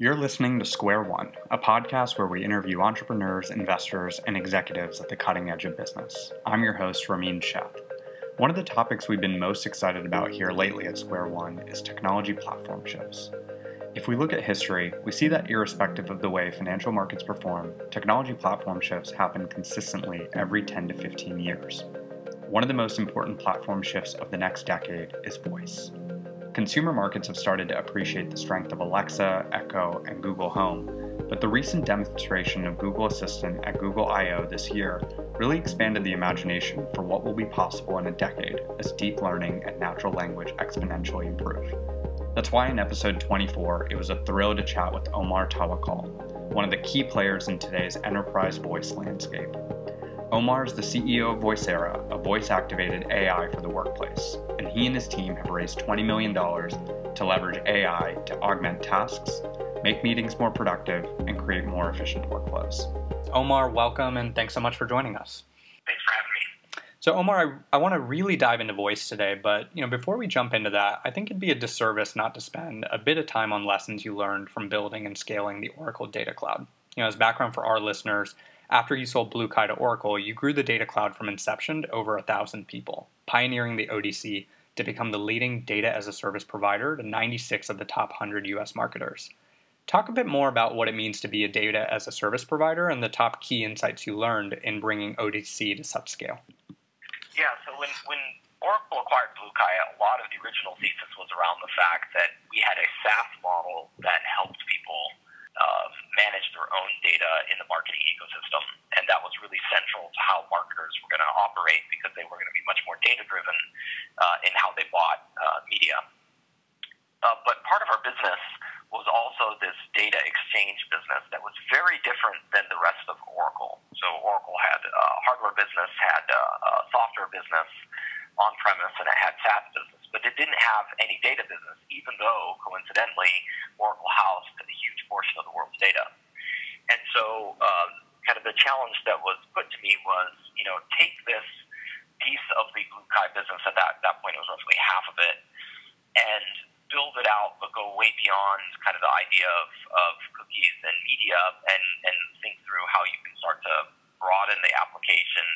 You're listening to Square One, a podcast where we interview entrepreneurs, investors, and executives at the cutting edge of business. I'm your host, Ramin Sheth. One of the topics we've been most excited about here lately at Square One is technology platform shifts. If we look at history, we see that irrespective of the way financial markets perform, technology platform shifts happen consistently every 10 to 15 years. One of the most important platform shifts of the next decade is voice consumer markets have started to appreciate the strength of Alexa, Echo, and Google Home, but the recent demonstration of Google Assistant at Google I/O this year really expanded the imagination for what will be possible in a decade as deep learning and natural language exponentially improve. That's why in episode 24, it was a thrill to chat with Omar Tawakol, one of the key players in today's enterprise voice landscape. Omar is the CEO of Voicera, a voice activated AI for the workplace, and he and his team have raised $20 million to leverage AI to augment tasks, make meetings more productive, and create more efficient workflows. Omar, welcome and thanks so much for joining us. Thanks for having me. So, Omar, I, I want to really dive into voice today, but you know, before we jump into that, I think it'd be a disservice not to spend a bit of time on lessons you learned from building and scaling the Oracle Data Cloud. You know, as background for our listeners, after you sold BlueKai to Oracle, you grew the data cloud from inception to over a thousand people, pioneering the ODC to become the leading data as a service provider to 96 of the top 100 US marketers. Talk a bit more about what it means to be a data as a service provider and the top key insights you learned in bringing ODC to such scale. Yeah, so when, when Oracle acquired BlueKai, a lot of the original thesis was around the fact that we had a SaaS model that helped people uh, manage their own data in the marketing ecosystem. And that was really central to how marketers were going to operate because they were going to be much more data driven uh, in how they bought uh, media. Uh, but part of our business was also this data exchange business that was very different than the rest of Oracle. So Oracle had a hardware business, had a software business on premise, and it had SaaS business but it didn't have any data business, even though, coincidentally, Oracle housed a huge portion of the world's data. And so, um, kind of the challenge that was put to me was, you know, take this piece of the BlueKai business, at that, that point it was roughly half of it, and build it out, but go way beyond kind of the idea of, of cookies and media and, and think through how you can start to broaden the application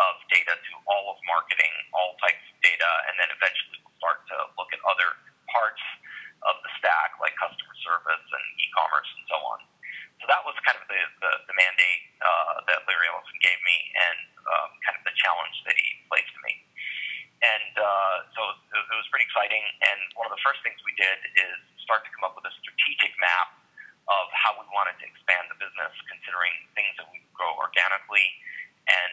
of data to all of marketing, all types of data, and then eventually start to look at other parts of the stack, like customer service and e-commerce and so on. So that was kind of the, the, the mandate uh, that Larry Ellison gave me and um, kind of the challenge that he placed to me. And uh, so it, it was pretty exciting. And one of the first things we did is start to come up with a strategic map of how we wanted to expand the business, considering things that we grow organically and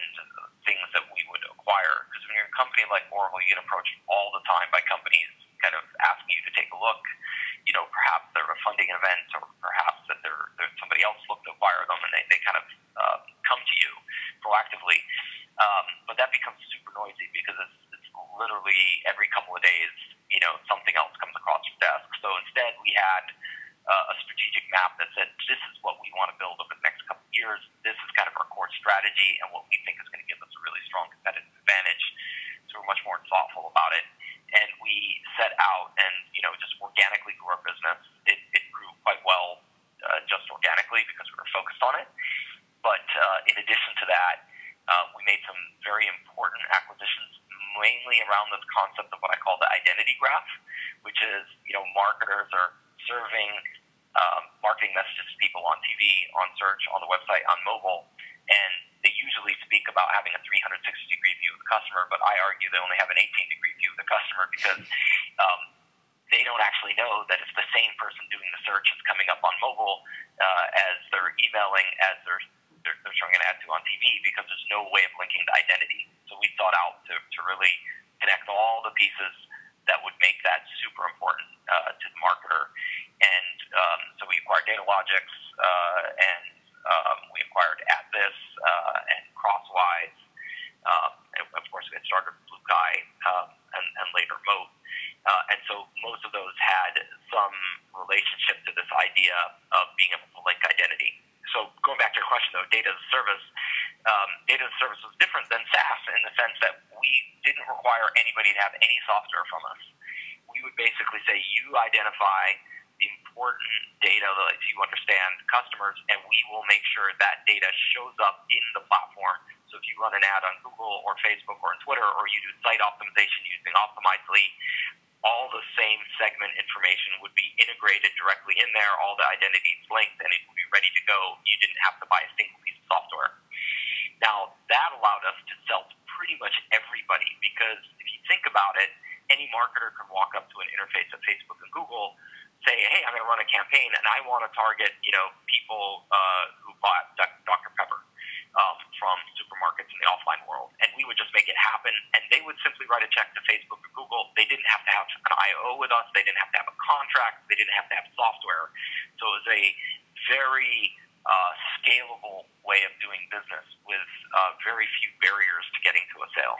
things that we would acquire. Because when you're a company like Oracle, you get approached all the time by companies kind of asking you to take a look. You know, perhaps they're a funding event, or perhaps that they're, they're somebody else looked to acquire them, and they, they kind of uh, come to you proactively. Um, but that becomes super noisy because it's, it's literally every couple of days, you know, something else comes across your desk. So instead, we had uh, a strategic map that said, this is what we want to build over the next couple of years. This is kind of our core strategy and what we think is going to give us a really strong competitive advantage. So we're much more thoughtful about it. And we set out and, you know, just organically grew our business. It, it grew quite well uh, just organically because we were focused on it. But uh, in addition to that, uh, we made some very important acquisitions, mainly around this concept of what I call the identity graph, which is, you know, marketers are serving um, marketing messages to people on TV, on search, on the website, on mobile, and they usually speak about having a 360 degree view of the customer, but I argue they only have an 18 degree view of the customer because um, they don't actually know that it's the same person doing the search that's coming up on mobile uh, as they're emailing, as they're, they're, they're showing an ad to on TV because there's no way of linking the identity. So we thought out to, to really connect all the pieces that would make that super important uh, to the marketer. And um, so Datalogix uh, and um, we acquired AddThis uh, and Crosswise. Um, and of course, we had started BlueKai um, and, and later Moat. Uh, and so most of those had some relationship to this idea of being able to link identity. So going back to your question, though, data as a service, um, data as a service was different than SaaS in the sense that we didn't require anybody to have any software from us. We would basically say, you identify the important data that lets you understand customers, and we will make sure that data shows up in the platform. So if you run an ad on Google or Facebook or on Twitter, or you do site optimization using Optimizely, all the same segment information would be integrated directly in there, all the identities linked, and it would be ready to go. You didn't have to buy a single piece of software. Now, that allowed us to sell to pretty much everybody because if you think about it, any marketer could walk up to an interface of Facebook and Google, say, hey, I'm going to run a campaign and I want to target, you know, people uh, who bought Dr. Pepper um, from supermarkets in the offline world. And we would just make it happen. And they would simply write a check to Facebook or Google. They didn't have to have an IO with us. They didn't have to have a contract. They didn't have to have software. So it was a very uh, scalable way of doing business with uh, very few barriers to getting to a sale.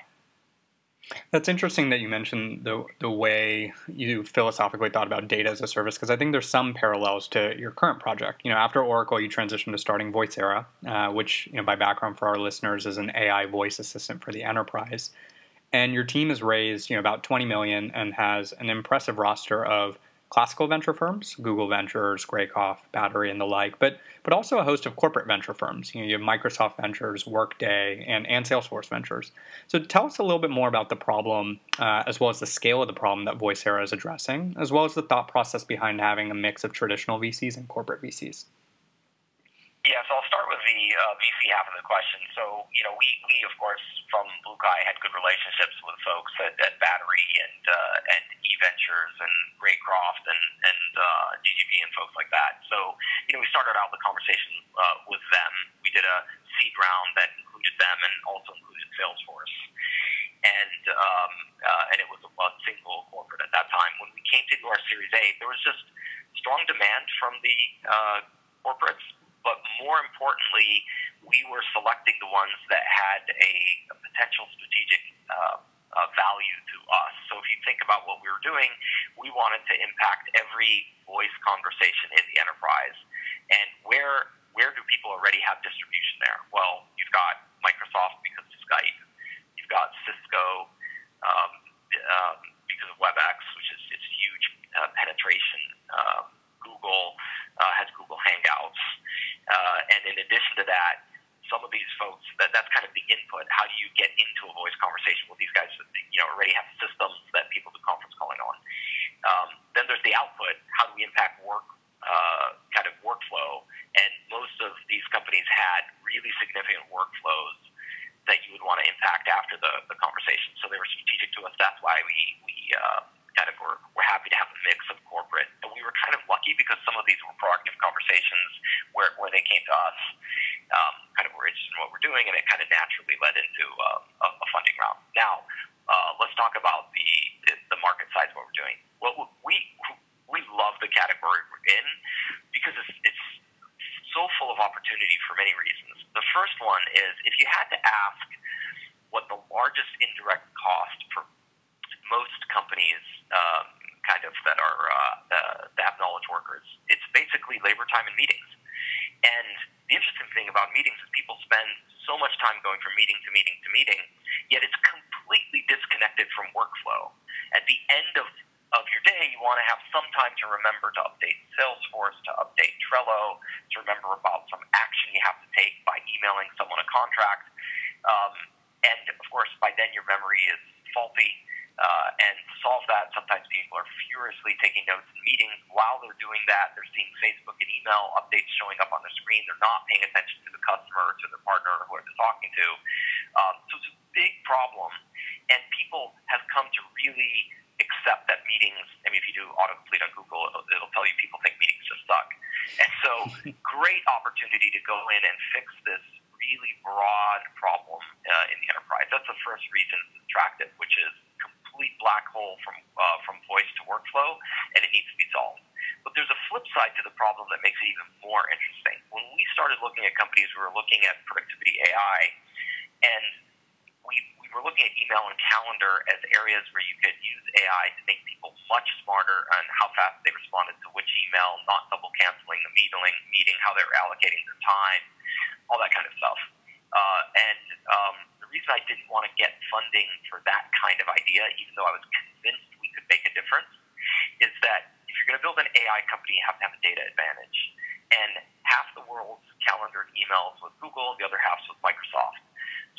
That's interesting that you mentioned the the way you philosophically thought about data as a service because I think there's some parallels to your current project. You know, after Oracle, you transitioned to starting Voicera, uh, which, you know, by background for our listeners, is an AI voice assistant for the enterprise. And your team has raised, you know, about 20 million and has an impressive roster of classical venture firms, Google Ventures, Greycroft, Battery, and the like, but but also a host of corporate venture firms. You, know, you have Microsoft Ventures, Workday, and, and Salesforce Ventures. So tell us a little bit more about the problem, uh, as well as the scale of the problem that Voicera is addressing, as well as the thought process behind having a mix of traditional VCs and corporate VCs. Yeah, so I'll start with the uh, VC half of the question. So, you know, we, we of course from Blue BlueKai had good relationships with folks at, at Battery and uh, and eVentures and Greycroft and and uh, GGV and folks like that. So, you know, we started out the conversation uh, with them. We did a seed round that included them and also included Salesforce, and um, uh, and it was a, a single corporate at that time. When we came to do our Series A, there was just strong demand from the uh, corporates but more importantly, we were selecting the ones that had a, a potential strategic uh, uh, value to us. So if you think about what we were doing, we wanted to impact every voice conversation in the enterprise. And where where do people already have distribution there? Well, you've got Microsoft because of Skype. You've got Cisco um, um, because of WebEx, which is it's huge uh, penetration. Um, Google uh, has Google Hangouts. Uh, and in addition to that, some of these folks, that, that's kind of the input. How do you get into a voice conversation? Well, these guys, that you know, already have systems that people do conference calling on. Um, then there's the output. How do we impact work, uh, kind of workflow? And most of these companies had really significant workflows that you would want to impact after the, the conversation. So they were strategic to us. That's why we, we uh, kind of were, were happy to have a mix of corporate. And we were kind of lucky because some of these were proactive conversations where, where they came to us, um, kind of were interested in what we're doing, and it kind of naturally led into uh, a, a funding round. Now, uh, let's talk about the, the, the market size of what we're doing. Well, we, we love the category we're in because it's, it's so full of opportunity for many reasons. The first one is if you had to ask what the largest indirect cost for most companies um, kind of that are uh, uh, that have knowledge workers. It's basically labor time and meetings. And the interesting thing about meetings is people spend so much time going from meeting to meeting to meeting, yet it's completely disconnected from workflow. At the end of of your day, you want to have some time to remember to update Salesforce, to update Trello, to remember about some action you have to take by emailing someone a contract. Um, and of course, by then your memory is faulty uh, and to solve that, sometimes people are furiously taking notes in meetings. While they're doing that, they're seeing Facebook and email updates showing up on their screen. They're not paying attention to the customer or to the partner or who they're talking to. Um, so it's a big problem. And people have come to really accept that meetings, I mean, if you do autocomplete on Google, it'll, it'll tell you people think meetings just suck. And so, great opportunity to go in and fix this really broad problem uh, in the enterprise. That's the first reason it's attractive, which is complete black hole from uh, from voice to workflow, and it needs to be solved. But there's a flip side to the problem that makes it even more interesting. When we started looking at companies, we were looking at productivity AI, and we, we were looking at email and calendar as areas where you could use AI to make people much smarter on how fast they responded to which email, not double canceling the meeting, meeting, how they were allocating their time, all that kind of stuff. Uh, and um, reason I didn't want to get funding for that kind of idea, even though I was convinced we could make a difference, is that if you're going to build an AI company, you have to have a data advantage. And half the world's calendared emails with Google, the other half's with Microsoft.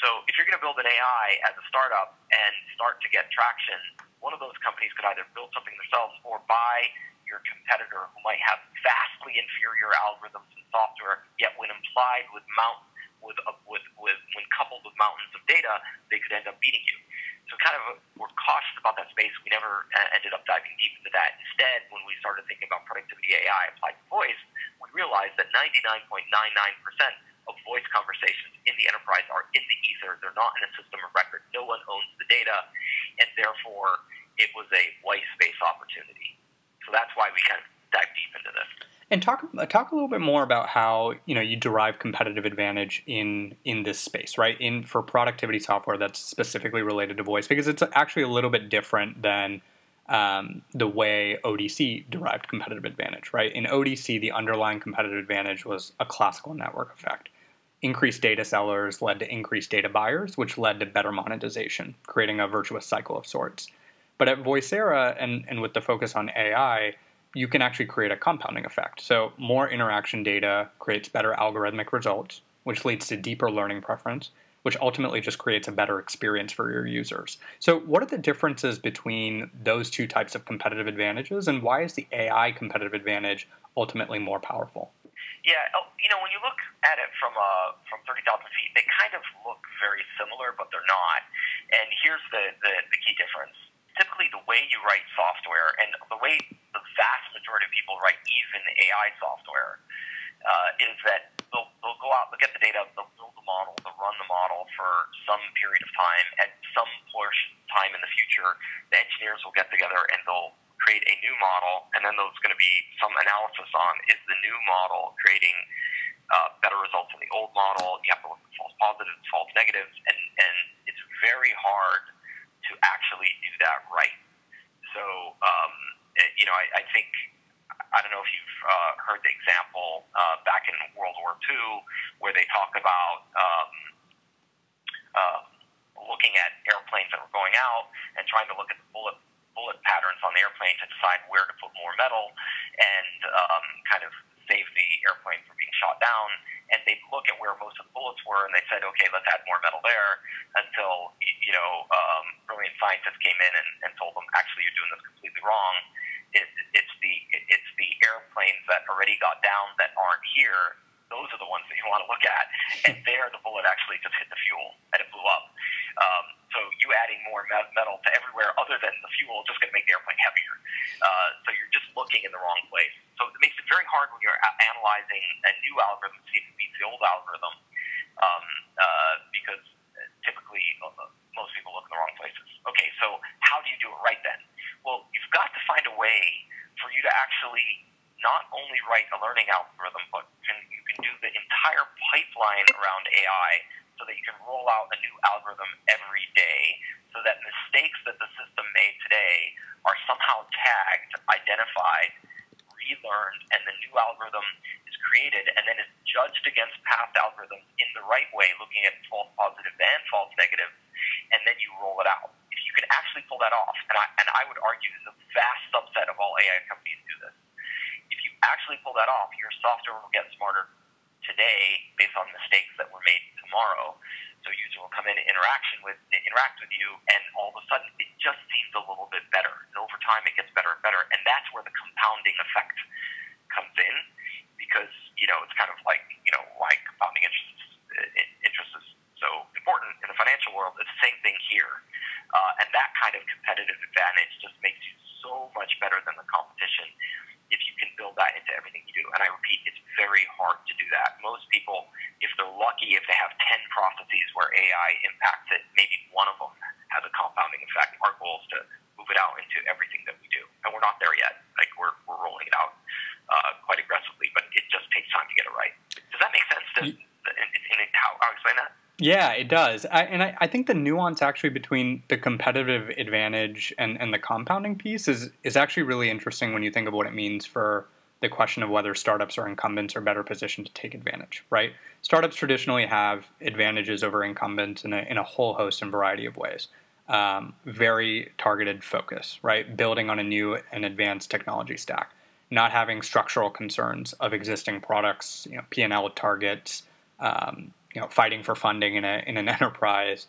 So if you're going to build an AI as a startup and start to get traction, one of those companies could either build something themselves or buy your competitor who might have vastly inferior algorithms and software, yet when implied with mount with, uh, with, with when coupled with mountains of data, they could end up beating you. So kind of we're cautious about that space. We never uh, ended up diving deep into that. Instead, when we started thinking about productivity AI applied to voice, we realized that 99.99% of voice conversations in the enterprise are in the ether. They're not in a system of record. No one owns the data, and therefore it was a white space opportunity. So that's why we kind of dive deep into this. And talk talk a little bit more about how you know you derive competitive advantage in in this space, right? In for productivity software that's specifically related to voice, because it's actually a little bit different than um, the way ODC derived competitive advantage, right? In ODC, the underlying competitive advantage was a classical network effect. Increased data sellers led to increased data buyers, which led to better monetization, creating a virtuous cycle of sorts. But at Voicera, and, and with the focus on AI, you can actually create a compounding effect. So, more interaction data creates better algorithmic results, which leads to deeper learning preference, which ultimately just creates a better experience for your users. So, what are the differences between those two types of competitive advantages, and why is the AI competitive advantage ultimately more powerful? Yeah, oh, you know, when you look at it from uh, from thirty thousand feet, they kind of look very similar, but they're not. And here's the, the the key difference typically the way you write software and the way the vast majority of people write even AI software uh, is that they'll, they'll go out, they'll get the data, they'll build the model, they'll run the model for some period of time. At some portion time in the future, the engineers will get together and they'll create a new model, and then there's going to be some analysis on is the new model creating uh, better results than the old model. You have to look at false positives, false negatives, and, and it's very hard to actually do that right. So, um, it, you know, I, I think I don't know if you've uh, heard the example uh, back in World War II where they talk about um, uh, looking at airplanes that were going out and trying to look at the bullet bullet patterns on the airplane to decide where to put more metal and um, kind of save the airplane from being shot down. And they look at where most of the bullets were, and they said, okay, let's add more metal there. Until you know, um, scientists came in and, and told them, actually, you're doing this completely wrong. It, it's the it's the airplanes that already got down that aren't here. Those are the ones that you want to look at. And there, the bullet actually just hit the fuel and it blew up. Um, so you adding more metal to everywhere other than the fuel just going to make the airplane heavier. Uh, so you're just looking in the wrong place. So it makes it very hard when you're analyzing a new algorithm to see if it beats the old algorithm, um, uh, because typically uh, most people look in the wrong places. Okay, so how do you do it right then? Well, you've got to find a way for you to actually not only write a learning algorithm, but can, you can do the entire pipeline around AI so that you can roll out a new algorithm every day so that mistakes that the system made today are somehow tagged, identified, relearned, and the new algorithm is created and then is judged against past algorithms in the right way, looking at false and false and then you roll it out. If you can actually pull that off, and I, and I would argue the vast subset of all AI companies do this, if you actually pull that off, your software will get smarter today based on mistakes that were made tomorrow. So a user will come in and interaction with interact with you, and all of a sudden it just seems a little bit better. And over time, it gets better and better, and that's where the compounding effect comes in, because you know it's kind of like you know why compounding interest interest is so important in the financial world. It's the same thing here, uh, and that kind of competitive advantage just makes you so much better than the competition if you can build that into everything you do. And I repeat, it's very hard to do that. Most people, if they're lucky, if they have 10 processes where AI impacts it, maybe one of them has a compounding effect. Our goal is to move it out into everything that we do. And we're not there yet. Like we're, we're rolling it out uh, quite aggressively, but it just takes time to get it right. Does that make sense to, in, in, in how, how I explain that? Yeah, it does. I, and I, I, think the nuance actually between the competitive advantage and, and the compounding piece is, is actually really interesting when you think of what it means for the question of whether startups or incumbents are better positioned to take advantage, right? Startups traditionally have advantages over incumbents in a, in a whole host and variety of ways. Um, very targeted focus, right? Building on a new and advanced technology stack. not having structural concerns of existing products, you know, P&L targets, um, you know, fighting for funding in, a, in an enterprise.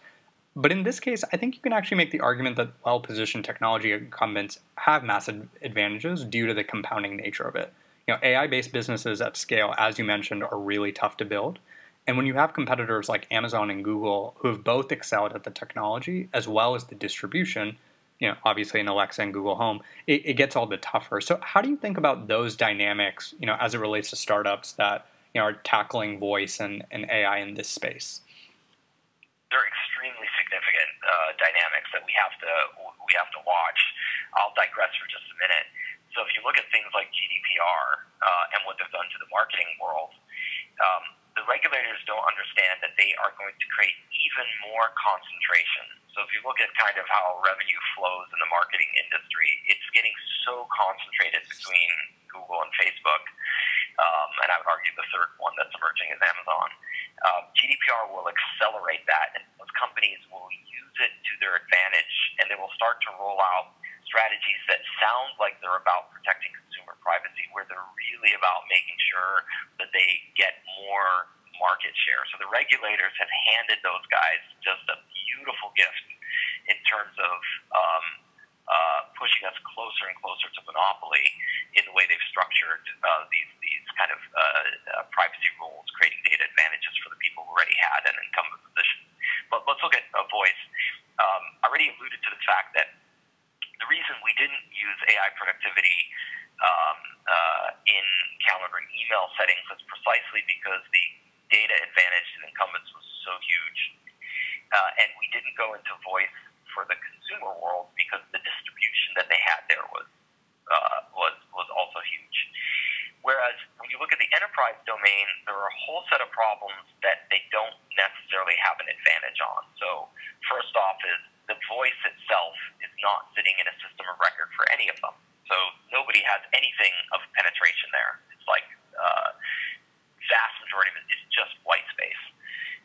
But in this case, I think you can actually make the argument that well-positioned technology incumbents have massive advantages due to the compounding nature of it. You know, AI-based businesses at scale, as you mentioned, are really tough to build. And when you have competitors like Amazon and Google who have both excelled at the technology as well as the distribution, you know, obviously in Alexa and Google Home, it, it gets all the tougher. So how do you think about those dynamics, you know, as it relates to startups that you know, are tackling voice and, and AI in this space? They're extremely significant uh, dynamics that we have to we have to watch. I'll digress for just a minute. So if you look at things like GDPR uh, and what they've done to the marketing world, um, the regulators don't understand that they are going to create even more concentration. So if you look at kind of how revenue flows in the marketing industry, it's getting so concentrated between Google and Facebook. Um, and I would argue the third one that's emerging is Amazon. Uh, GDPR will accelerate that, and those companies will use it to their advantage, and they will start to roll out strategies that sound like they're about protecting consumer privacy, where they're really about making sure that they get more market share. So the regulators have handed those guys just a beautiful gift in terms of um, uh, pushing us closer and closer to monopoly in the way they've structured uh, these these kind of uh, uh, privacy rules, creating data advantages for the people who already had an incumbent position. But let's look at a voice. Um, I already alluded to the fact that the reason we didn't use AI productivity um, uh, in calendar and email settings is precisely because the data advantage to incumbents was so huge. Uh, and we didn't go into voice for the consumer world because the distribution that they had there was uh, was was also huge. Whereas when you look at the enterprise domain, there are a whole set of problems that they don't necessarily have an advantage on. So first off is the voice itself is not sitting in a system of record for any of them. So nobody has anything of penetration there. It's like uh, vast majority of it is just white space.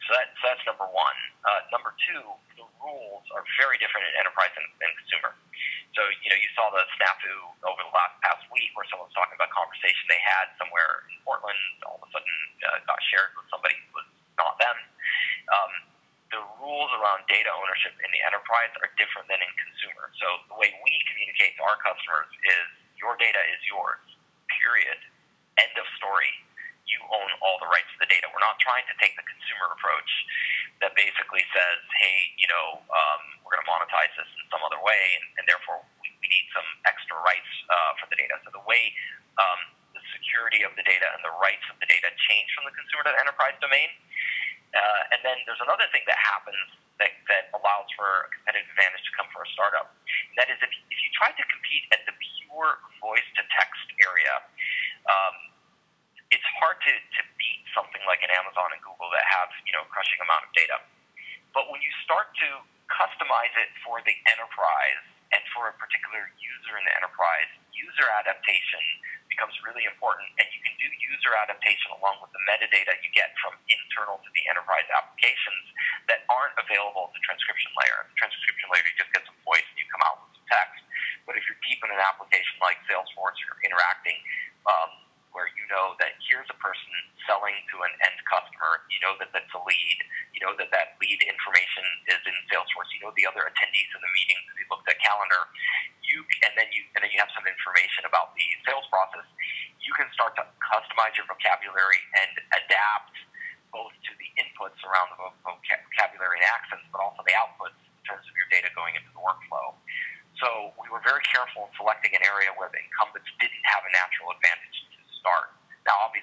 So, that, so that's number one. Uh, number two, the rules are very different in enterprise and, and consumer. So you know you saw the snafu over the last past week where someone was talking about a conversation they had somewhere in Portland. All of a sudden uh, got shared with somebody who was not them. Um, the rules around data ownership in the enterprise are different than in consumer. So the way we communicate to our customers is your data is yours, period. End of story. You own all the rights to the data. We're not trying to take the consumer approach that basically says, hey, you know, um, we're going to monetize this in some other way, and, and therefore we, we need some extra rights uh, for the data. So the way um, the security of the data and the rights of the data change from the consumer to the enterprise domain uh, and then there's another thing that happens that, that allows for a competitive advantage to come for a startup. And that is if, if you try to compete at the pure voice to text area, um, it's hard to, to beat something like an Amazon and Google that have you know a crushing amount of data. But when you start to customize it for the enterprise and for a particular user in the enterprise, user adaptation becomes really important, and you can do user adaptation along with the metadata you get from internal to the enterprise applications that aren't available at the transcription layer. The transcription layer, you just get some voice and you come out with some text. But if you're deep in an application like Salesforce, you're interacting um, where you know that here's a person selling to an end customer. You know that that's a lead. You know that that lead information is in Salesforce. You know the other attendees in the meeting you looked at calendar you and then you and then you have some information about the sales process, you can start to customize your vocabulary and adapt both to the inputs around the vocabulary and accents, but also the outputs in terms of your data going into the workflow. So we were very careful in selecting an area where the incumbents didn't have a natural advantage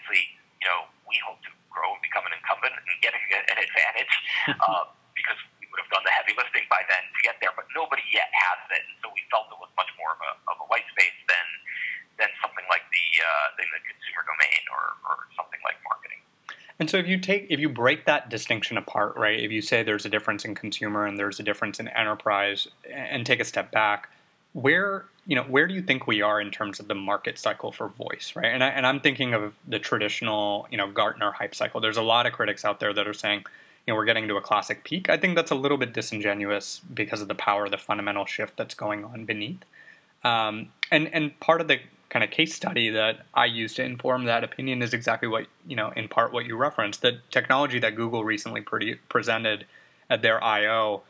obviously, you know, we hope to grow and become an incumbent and get an advantage uh, because we would have done the heavy lifting by then to get there, but nobody yet has it. And so we felt it was much more of a, of a white space than than something like the uh, the consumer domain or, or something like marketing. And so if you take if you break that distinction apart, right? If you say there's a difference in consumer and there's a difference in enterprise, and take a step back, where you know where do you think we are in terms of the market cycle for voice, right? And I, and I'm thinking of the traditional you know Gartner hype cycle. There's a lot of critics out there that are saying you know, we're getting to a classic peak. I think that's a little bit disingenuous because of the power the fundamental shift that's going on beneath. Um, and and part of the kind of case study that I use to inform that opinion is exactly what you know, in part what you referenced. The technology that Google recently pre- presented at their I/O,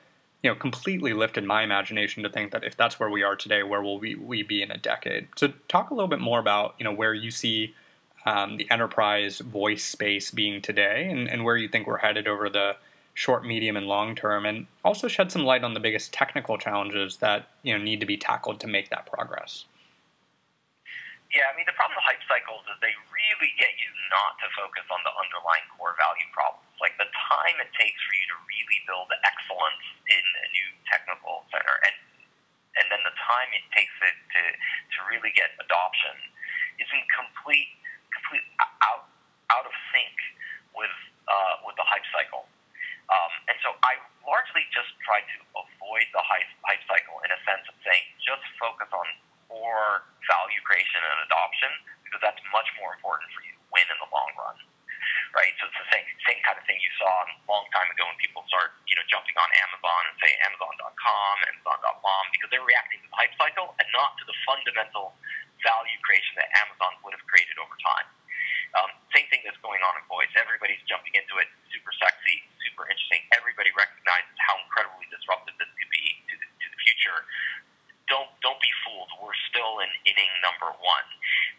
you know, completely lifted my imagination to think that if that's where we are today, where will we, we be in a decade? So, talk a little bit more about you know where you see um, the enterprise voice space being today, and, and where you think we're headed over the short, medium, and long term, and also shed some light on the biggest technical challenges that you know need to be tackled to make that progress. Yeah, I mean the problem with hype cycles is they really get you not to focus on the underlying core value problems. Like the time it takes for you to really build excellence in a new technical center, and and then the time it takes it to to really get adoption is in complete complete out out of sync with uh, with the hype cycle. Um, and so I largely just try to avoid the hype, hype cycle in a sense of saying just focus on core value creation and adoption because that's much more important for you to win in the long run. Right? So it's the same, same kind of thing you saw a long time ago when people start, you know, jumping on Amazon and say Amazon.com, Amazon.com because they're reacting to the hype cycle and not to the fundamental value creation that Amazon would have created over time. Um, same thing that's going on in voice. Everybody's jumping into it, super sexy, super interesting. Everybody recognizes how incredibly disruptive this could be to the, to the future. Don't don't be fooled. We're still in inning number one.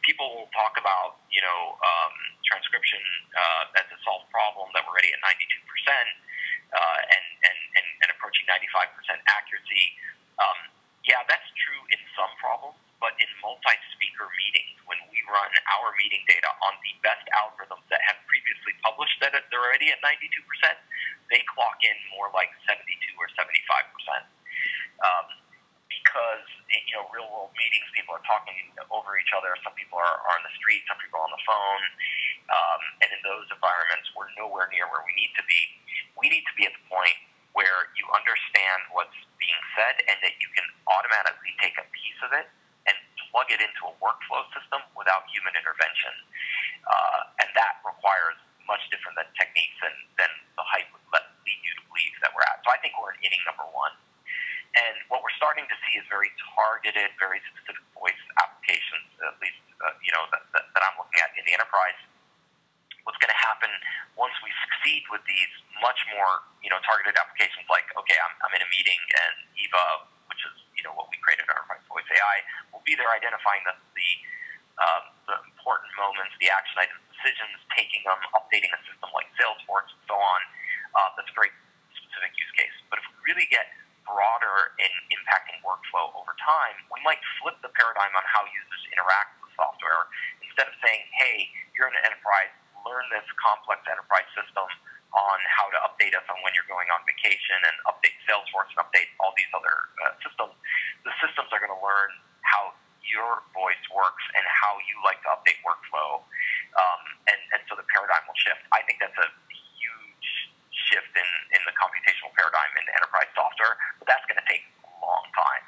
People will talk about you know um, transcription uh, as a solved problem that we're already at 92 percent uh, and, and and and approaching 95 percent accuracy. Um, yeah, that's true in some problems, but in multi-speaker meetings, when we run our meeting data on the best algorithms that have previously published that they're already at 92%, they clock in more like 72 or 75%. Um, because you know, real world meetings, people are talking over each other. Some people are, are on the street, some people are on the phone, um, and in those environments, we're nowhere near where we need to be. We need to be at the point where you understand what's being said and that you can automatically take a piece of it and plug it into a workflow system without human intervention. Uh, and that requires much different than than, the hype would let lead you to believe that we're at. So I think we're in inning number one. And what we're starting to see is very targeted, very specific voice applications, at least uh, you know that, that, that I'm looking at in the enterprise. What's going to happen once we succeed with these much more you know targeted applications? Like, okay, I'm, I'm in a meeting and Eva, which is you know what we created Enterprise Voice AI, will be there identifying the the, um, the important moments, the action items, decisions, taking them, updating a system like Salesforce, and so on. Uh, that's a very specific use case. But if we really get broader in impacting workflow over time, we might flip the paradigm on how users interact with software. Instead of saying, hey, you're in an enterprise, learn this complex enterprise system on how to update us on when you're going on vacation and update Salesforce and update all these other uh, systems, the systems are going to learn how your voice works and how you like to update workflow. Um, and, and so the paradigm will shift. I think that's a shift in, in the computational paradigm in enterprise software, but that's going to take a long time.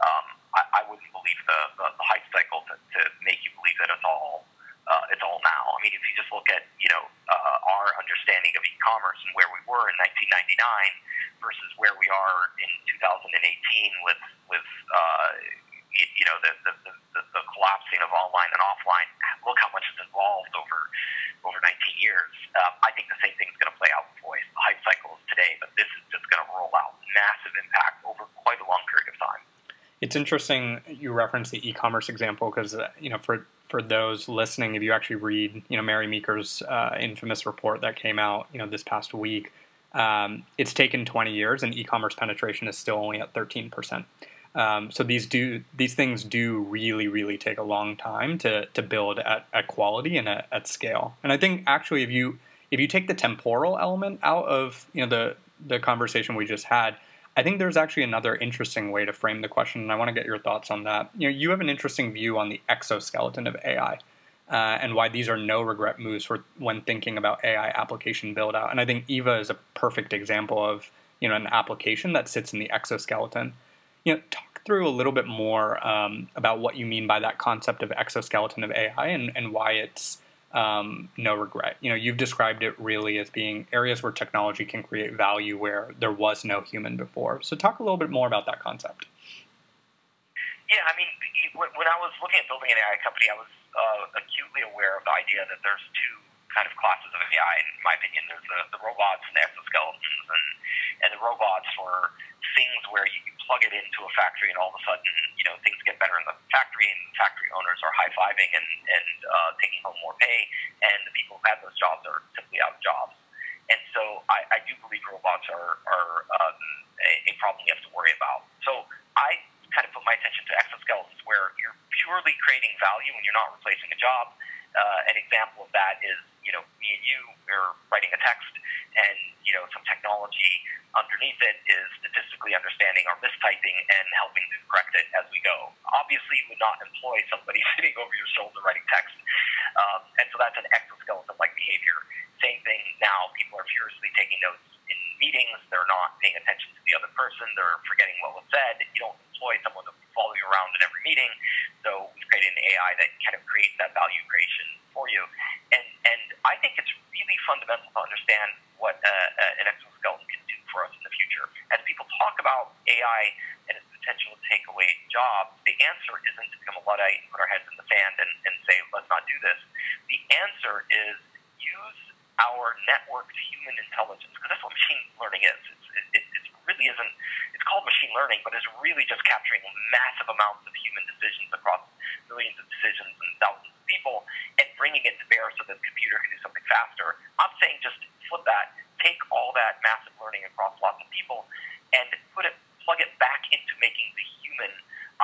Um, I, I wouldn't believe the, the, the hype cycle to, to make you believe that it's all uh, it's all now. I mean, if you just look at you know uh, our understanding of e-commerce and where we were in 1999 versus where we are in 2018 with with uh, you, you know the, the, the, the collapsing of online and offline. Look how much has evolved over over 19 years. Um, I think the same thing is going to play out with voice. The hype cycle is today, but this is just going to roll out massive impact over quite a long period of time. It's interesting you reference the e-commerce example because uh, you know for for those listening, if you actually read you know Mary Meeker's uh, infamous report that came out you know this past week, um, it's taken 20 years and e-commerce penetration is still only at 13 percent. Um, so these do these things do really really take a long time to to build at, at quality and at, at scale. And I think actually if you if you take the temporal element out of you know the the conversation we just had, I think there's actually another interesting way to frame the question, and I want to get your thoughts on that. You know, you have an interesting view on the exoskeleton of AI. Uh, and why these are no regret moves for when thinking about AI application build out. And I think Eva is a perfect example of you know an application that sits in the exoskeleton you know, talk through a little bit more um, about what you mean by that concept of exoskeleton of AI and, and why it's um, no regret. You know, you've described it really as being areas where technology can create value where there was no human before. So, talk a little bit more about that concept. Yeah, I mean, when I was looking at building an AI company, I was uh, acutely aware of the idea that there's two kind of classes of AI. In my opinion, there's the, the robots and the exoskeletons, and and the robots for things where you plug it into a factory and all of a sudden, you know, things get better in the factory, and factory owners are high fiving and and uh, taking home more pay, and the people who have those jobs are simply out of jobs. And so I, I do believe robots are are um, a, a problem you have to worry about. So I kind of put my attention to exoskeletons, where you're purely creating value and you're not replacing a job. Uh, an example of that is, you know, me and you are writing a text, and you know, some technology underneath it is statistically understanding our mistyping and helping to correct it as we go. Obviously, you would not employ somebody sitting over your shoulder writing text, um, and so that's an exoskeleton-like behavior. Same thing now. People are furiously taking notes meetings. They're not paying attention to the other person. They're forgetting what was said. You don't employ someone to follow you around in every meeting. So we've created an AI that kind of creates that value creation for you. And and I think it's really fundamental to understand what uh, uh, an exoskeleton can do for us in the future. As people talk about AI and its potential to take away jobs, the answer isn't to become a luddite and put our heads in the sand and, and say, let's not do this. The answer is use our networked human intelligence, because that's what machine learning is. It's, it, it, it really isn't it's called machine learning, but is really just capturing massive amounts of human decisions across millions of decisions and thousands of people and bringing it to bear so that the computer can do something faster. I'm saying just flip that, take all that massive learning across lots of people and put it, plug it back into making the human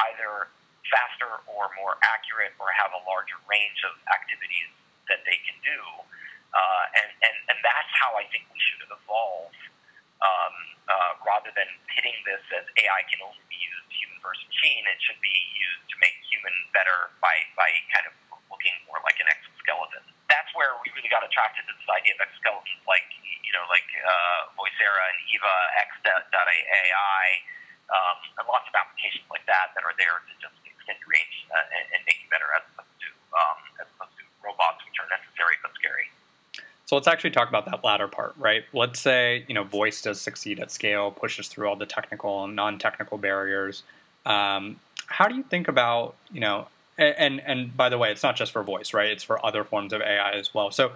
either faster or more accurate or have a larger range of activities that they can do. Uh, and, and, and that's how I think we should evolve um, uh, rather than pitting this as AI can only be used human versus machine, it should be used to make human better by, by kind of looking more like an exoskeleton. That's where we really got attracted to this idea of exoskeletons, like you know, like uh, Voicera and Eva X.AI, um, and lots of applications like that that are there to just extend range uh, and, and make you better as opposed to um, as opposed to robots, which are necessary but scary. So let's actually talk about that latter part, right? Let's say you know voice does succeed at scale, pushes through all the technical and non-technical barriers. Um, how do you think about you know? And and by the way, it's not just for voice, right? It's for other forms of AI as well. So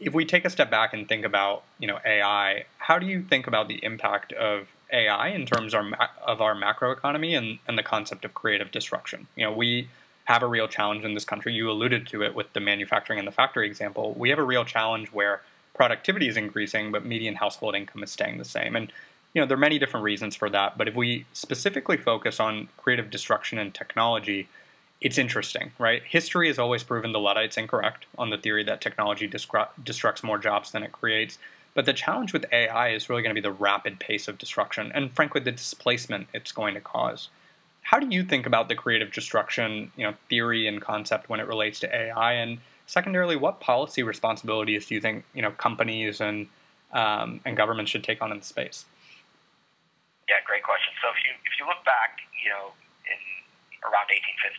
if we take a step back and think about you know AI, how do you think about the impact of AI in terms of our, of our macroeconomy and, and the concept of creative destruction? You know, we have a real challenge in this country. You alluded to it with the manufacturing and the factory example. We have a real challenge where productivity is increasing, but median household income is staying the same. And you know, there are many different reasons for that. But if we specifically focus on creative destruction and technology, it's interesting, right? History has always proven the Luddites incorrect on the theory that technology destructs more jobs than it creates. But the challenge with AI is really going to be the rapid pace of destruction and, frankly, the displacement it's going to cause. How do you think about the creative destruction, you know, theory and concept when it relates to AI? And secondarily, what policy responsibilities do you think you know companies and um, and governments should take on in the space? Yeah, great question. So if you if you look back, you know, in around 1850,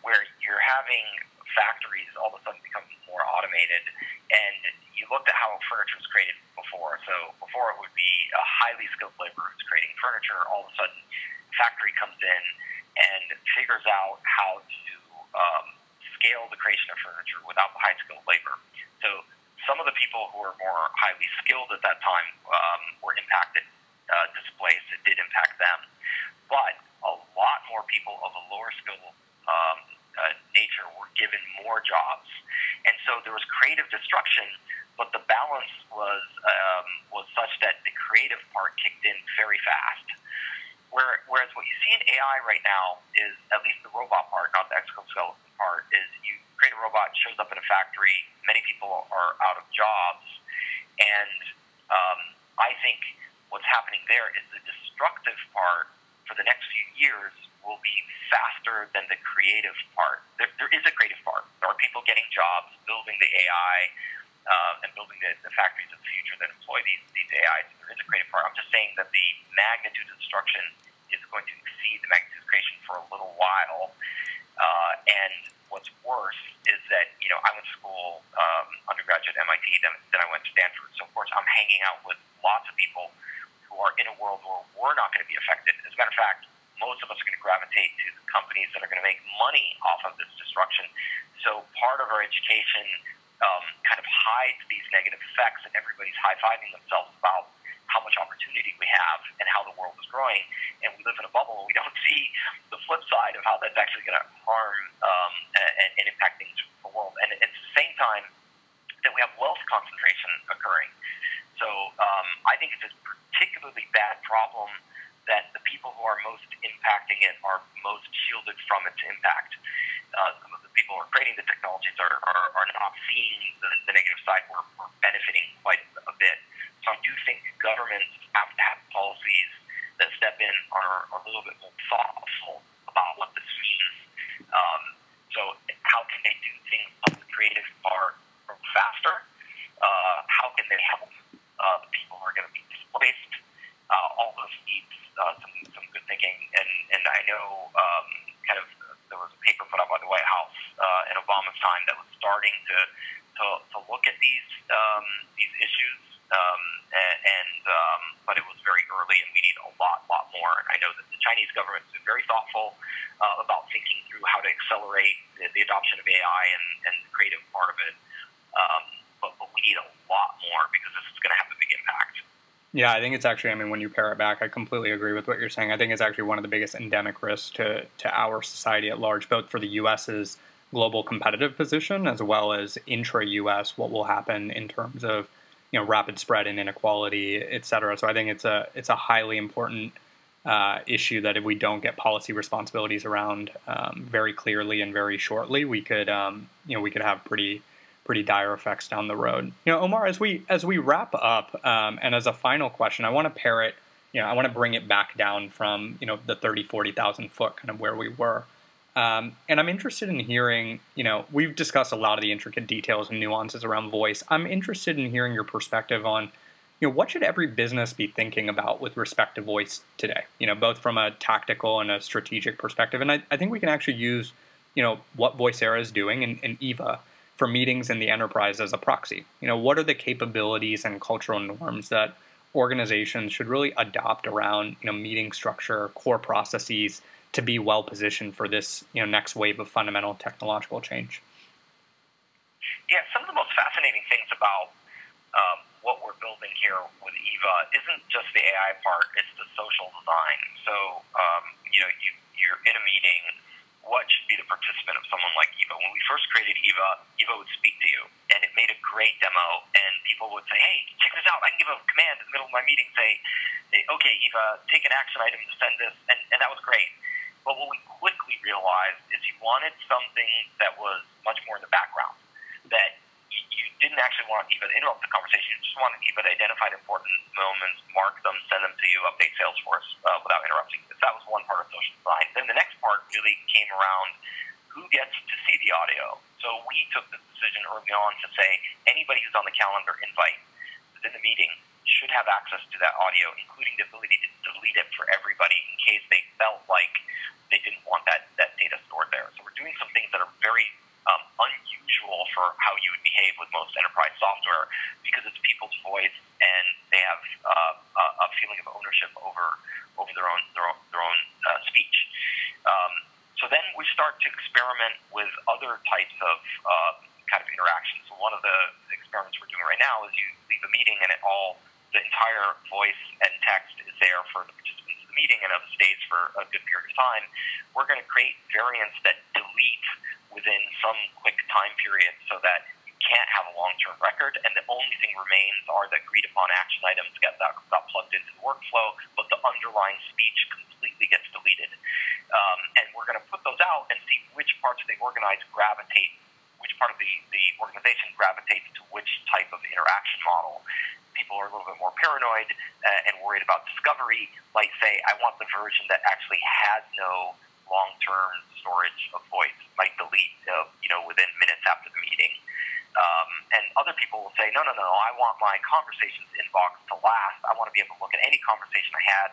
where you're having factories all of a sudden become more automated, and you looked at how furniture was created before. So before it would be a highly skilled laborer who's creating furniture. All of a sudden, factory comes in and figures out how to um, scale the creation of furniture without the high skilled labor. So some of the people who were more highly skilled at that time um, were impacted, uh, displaced. It did impact them. But a lot more people of a lower skill um, uh, nature were given more jobs. And so there was creative destruction, but the balance was um, was such that the creative part kicked in very fast. Where, whereas what you see in AI right now is, at least the robot part, not the exoskeleton part, is you create a robot, shows up in a factory, many people are out of jobs, and um, I think what's happening there is the destructive part for the next few years will be faster than the creative part. There, there is a creative part. There are people getting jobs, building the AI, uh, and building the, the factories of the future that employ these, these AIs. There is a creative part. I'm just saying that the magnitude of destruction is going to exceed the magnitude of creation for a little while. Uh, and what's worse is that, you know, I went to school, um, undergraduate at MIT, then, then I went to Stanford. So, of course, I'm hanging out with lots of people who are in a world where we're not going to be affected. As a matter of fact, most of us are going to gravitate to the companies that are going to make money off of this destruction. So part of our education um, kind of hides these negative effects, and everybody's high fiving themselves about how much opportunity we have and how the world is growing. And we live in a bubble, and we don't see the flip side of how that's actually going to harm um, and, and impact things for the world. And at the same time, that we have wealth concentration occurring. So um, I think it's a particularly bad problem that the people who are most impacting it are most shielded from its impact. Uh, some of the people who are creating the technologies are, are, are not seeing the, the negative side. We're, we're benefiting quite a bit. So I do think governments have to have policies that step in are, are a little bit more thoughtful about what this means. Um, so how can they do things on the creative part faster? Uh, how can they help uh, the people who are going to be displaced? Uh, all those needs uh, some some good thinking, and and I know um, kind of there was a paper put out by the White House uh, in Obama's time that was starting to to, to look at these um, these issues, um, and, and um, but it was very early, and we need a lot lot more. And I know that the Chinese government is very thoughtful uh, about thinking through how to accelerate the, the adoption of AI and, and the creative part of it. Um, but, but we need a lot more because this is going to have a big impact. Yeah, I think it's actually. I mean, when you pare it back, I completely agree with what you're saying. I think it's actually one of the biggest endemic risks to to our society at large, both for the U.S.'s global competitive position as well as intra-U.S. What will happen in terms of you know rapid spread and inequality, et cetera. So I think it's a it's a highly important uh, issue that if we don't get policy responsibilities around um, very clearly and very shortly, we could um, you know we could have pretty pretty dire effects down the road. You know, Omar, as we as we wrap up, um, and as a final question, I want to pair it. You know, I want to bring it back down from you know the 30, 40,000 foot kind of where we were. Um, and I'm interested in hearing, you know, we've discussed a lot of the intricate details and nuances around voice. I'm interested in hearing your perspective on, you know, what should every business be thinking about with respect to voice today? You know, both from a tactical and a strategic perspective. And I, I think we can actually use, you know, what Voicera is doing and, and Eva for meetings in the enterprise as a proxy. You know, what are the capabilities and cultural norms that organizations should really adopt around, you know, meeting structure, core processes to be well positioned for this, you know, next wave of fundamental technological change? Yeah, some of the most fascinating things about um, what we're building here with Eva isn't just the AI part; it's the social design. So, um, you know, you, you're in a meeting what should be the participant of someone like Eva. When we first created Eva, Eva would speak to you, and it made a great demo. And people would say, "Hey, check this out! I can give a command in the middle of my meeting. Say, okay, Eva, take an action item to send this," and, and that was great. But what we quickly realized is you wanted something that was much more in the background, that didn't actually want to interrupt the conversation. You just wanted to identify important moments, mark them, send them to you, update Salesforce uh, without interrupting. That was one part of social design. Then the next part really came around who gets to see the audio. So we took the decision early on to say anybody who's on the calendar invite within the meeting should have access to that audio, including the ability to delete it for everybody in case they felt like they didn't want that, that data stored there. So we're doing some things that are very um, unusual for how you would behave with most enterprise software because it's people's voice and they have uh, a feeling of ownership over over their own their own, their own uh, speech. Um, so then we start to experiment with other types of uh, kind of interactions. So one of the experiments we're doing right now is you leave a meeting and it all the entire voice and text is there for the participants of the meeting and it stays for a good period of time. We're going to create variants that delete within some quick time period so that you can't have a long-term record, and the only thing remains are the agreed-upon action items get that got plugged into the workflow, but the underlying speech completely gets deleted. Um, and we're going to put those out and see which parts of the organized gravitate, which part of the, the organization gravitates to which type of interaction model. People are a little bit more paranoid uh, and worried about discovery, like say, I want the version that actually has no long-term storage of voice might delete, uh, you know, within minutes after the meeting. Um, and other people will say, no, no, no, I want my conversations last. I want to be able to look at any conversation I had,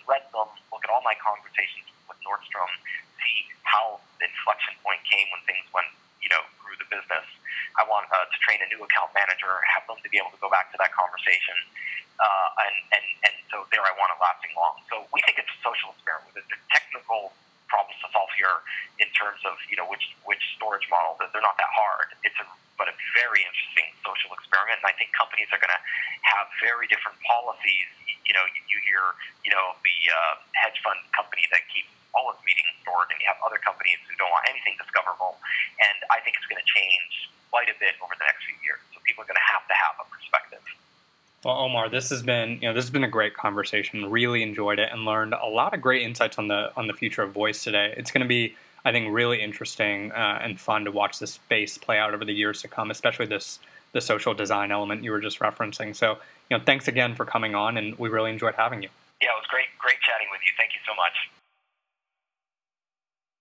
thread them, look at all my conversations with Nordstrom, see how the inflection point came when things went, you know, grew the business. I want uh, to train a new account manager, have them to be able to go back to that conversation. Uh, and, and, and so there I want it lasting long. So we think it's a social experiment. It's a technical problem to solve here in terms of you know which which storage model. They're not that hard. It's a but a very interesting social experiment, and I think companies are going to have very different policies. You know, you, you hear you know the uh, hedge fund company that keeps all its meetings stored, and you have other companies who don't want anything discoverable. And I think it's going to change quite a bit over the next few years. So people are going to have to have a perspective. Well, Omar, this has been you know this has been a great conversation. Really enjoyed it and learned a lot of great insights on the on the future of voice today. It's going to be I think really interesting uh, and fun to watch this space play out over the years to come, especially this the social design element you were just referencing. So you know, thanks again for coming on, and we really enjoyed having you. Yeah, it was great great chatting with you. Thank you so much.